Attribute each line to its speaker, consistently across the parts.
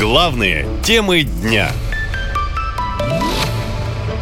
Speaker 1: Главные темы дня.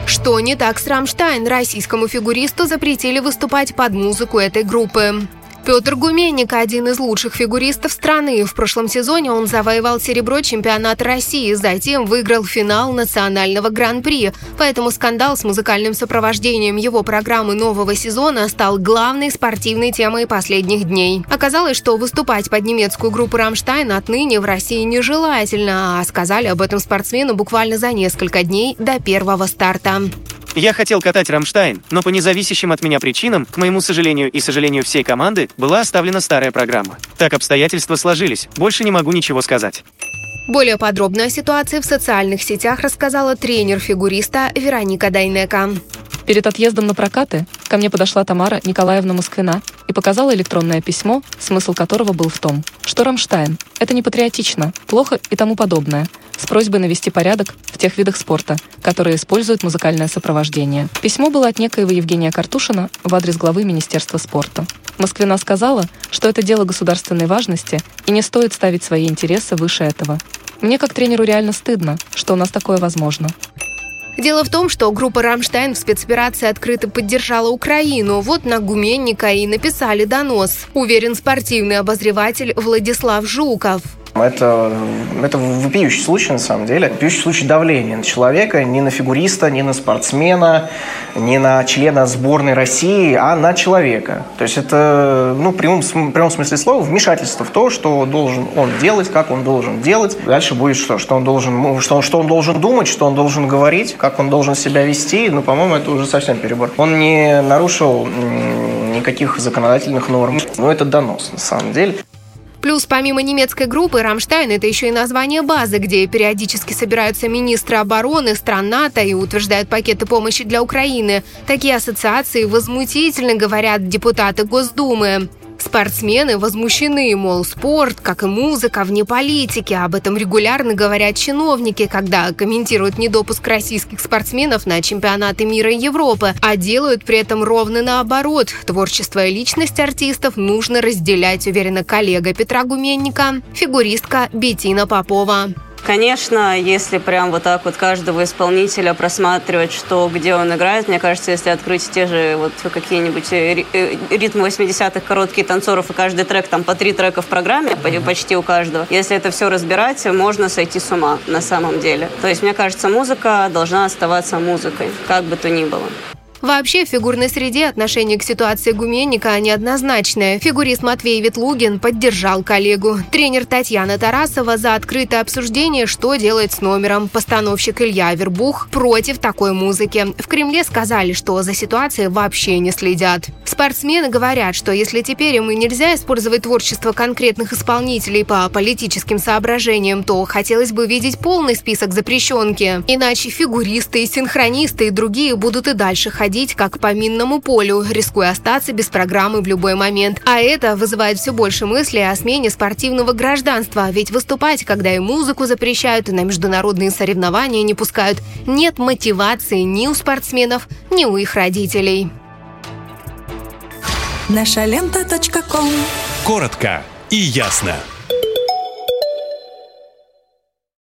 Speaker 2: Что не так с «Рамштайн»? Российскому фигуристу запретили выступать под музыку этой группы. Петр Гуменник – один из лучших фигуристов страны. В прошлом сезоне он завоевал серебро чемпионата России, затем выиграл финал национального гран-при. Поэтому скандал с музыкальным сопровождением его программы нового сезона стал главной спортивной темой последних дней. Оказалось, что выступать под немецкую группу «Рамштайн» отныне в России нежелательно, а сказали об этом спортсмену буквально за несколько дней до первого старта.
Speaker 3: Я хотел катать «Рамштайн», но по независящим от меня причинам, к моему сожалению и сожалению всей команды, была оставлена старая программа. Так обстоятельства сложились. Больше не могу ничего сказать.
Speaker 2: Более подробно о ситуации в социальных сетях рассказала тренер фигуриста Вероника Дайнека.
Speaker 4: Перед отъездом на прокаты ко мне подошла Тамара Николаевна Москвина и показала электронное письмо, смысл которого был в том, что Рамштайн – это не патриотично, плохо и тому подобное, с просьбой навести порядок в тех видах спорта, которые используют музыкальное сопровождение. Письмо было от некоего Евгения Картушина в адрес главы Министерства спорта. Москвина сказала, что это дело государственной важности и не стоит ставить свои интересы выше этого. Мне как тренеру реально стыдно, что у нас такое возможно.
Speaker 2: Дело в том, что группа «Рамштайн» в спецоперации открыто поддержала Украину. Вот на Гуменника и написали донос. Уверен спортивный обозреватель Владислав Жуков.
Speaker 5: Это, это вопиющий случай, на самом деле. Вопиющий случай давления на человека, не на фигуриста, не на спортсмена, не на члена сборной России, а на человека. То есть это, ну, в прямом, в прямом смысле слова, вмешательство в то, что должен он делать, как он должен делать. Дальше будет что? Что он должен, что, что он должен думать, что он должен говорить, как он должен себя вести. Ну, по-моему, это уже совсем перебор. Он не нарушил никаких законодательных норм. Но это донос, на самом деле.
Speaker 2: Плюс помимо немецкой группы «Рамштайн» это еще и название базы, где периодически собираются министры обороны стран НАТО и утверждают пакеты помощи для Украины. Такие ассоциации возмутительно говорят депутаты Госдумы. Спортсмены возмущены, мол, спорт, как и музыка, вне политики. Об этом регулярно говорят чиновники, когда комментируют недопуск российских спортсменов на чемпионаты мира и Европы, а делают при этом ровно наоборот. Творчество и личность артистов нужно разделять, уверена коллега Петра Гуменника, фигуристка Бетина Попова.
Speaker 6: Конечно, если прям вот так вот каждого исполнителя просматривать, что, где он играет, мне кажется, если открыть те же вот какие-нибудь э, ритмы 80-х, короткие танцоров, и каждый трек, там по три трека в программе, почти у каждого, если это все разбирать, можно сойти с ума на самом деле. То есть, мне кажется, музыка должна оставаться музыкой, как бы то ни было.
Speaker 2: Вообще, в фигурной среде отношение к ситуации Гуменника неоднозначное. Фигурист Матвей Ветлугин поддержал коллегу. Тренер Татьяна Тарасова за открытое обсуждение, что делать с номером. Постановщик Илья Вербух против такой музыки. В Кремле сказали, что за ситуацией вообще не следят. Спортсмены говорят, что если теперь им и нельзя использовать творчество конкретных исполнителей по политическим соображениям, то хотелось бы видеть полный список запрещенки. Иначе фигуристы, синхронисты и другие будут и дальше ходить ходить как по минному полю, рискуя остаться без программы в любой момент. А это вызывает все больше мыслей о смене спортивного гражданства, ведь выступать, когда и музыку запрещают, и на международные соревнования не пускают, нет мотивации ни у спортсменов, ни у их родителей.
Speaker 7: Наша лента.
Speaker 1: Коротко и ясно.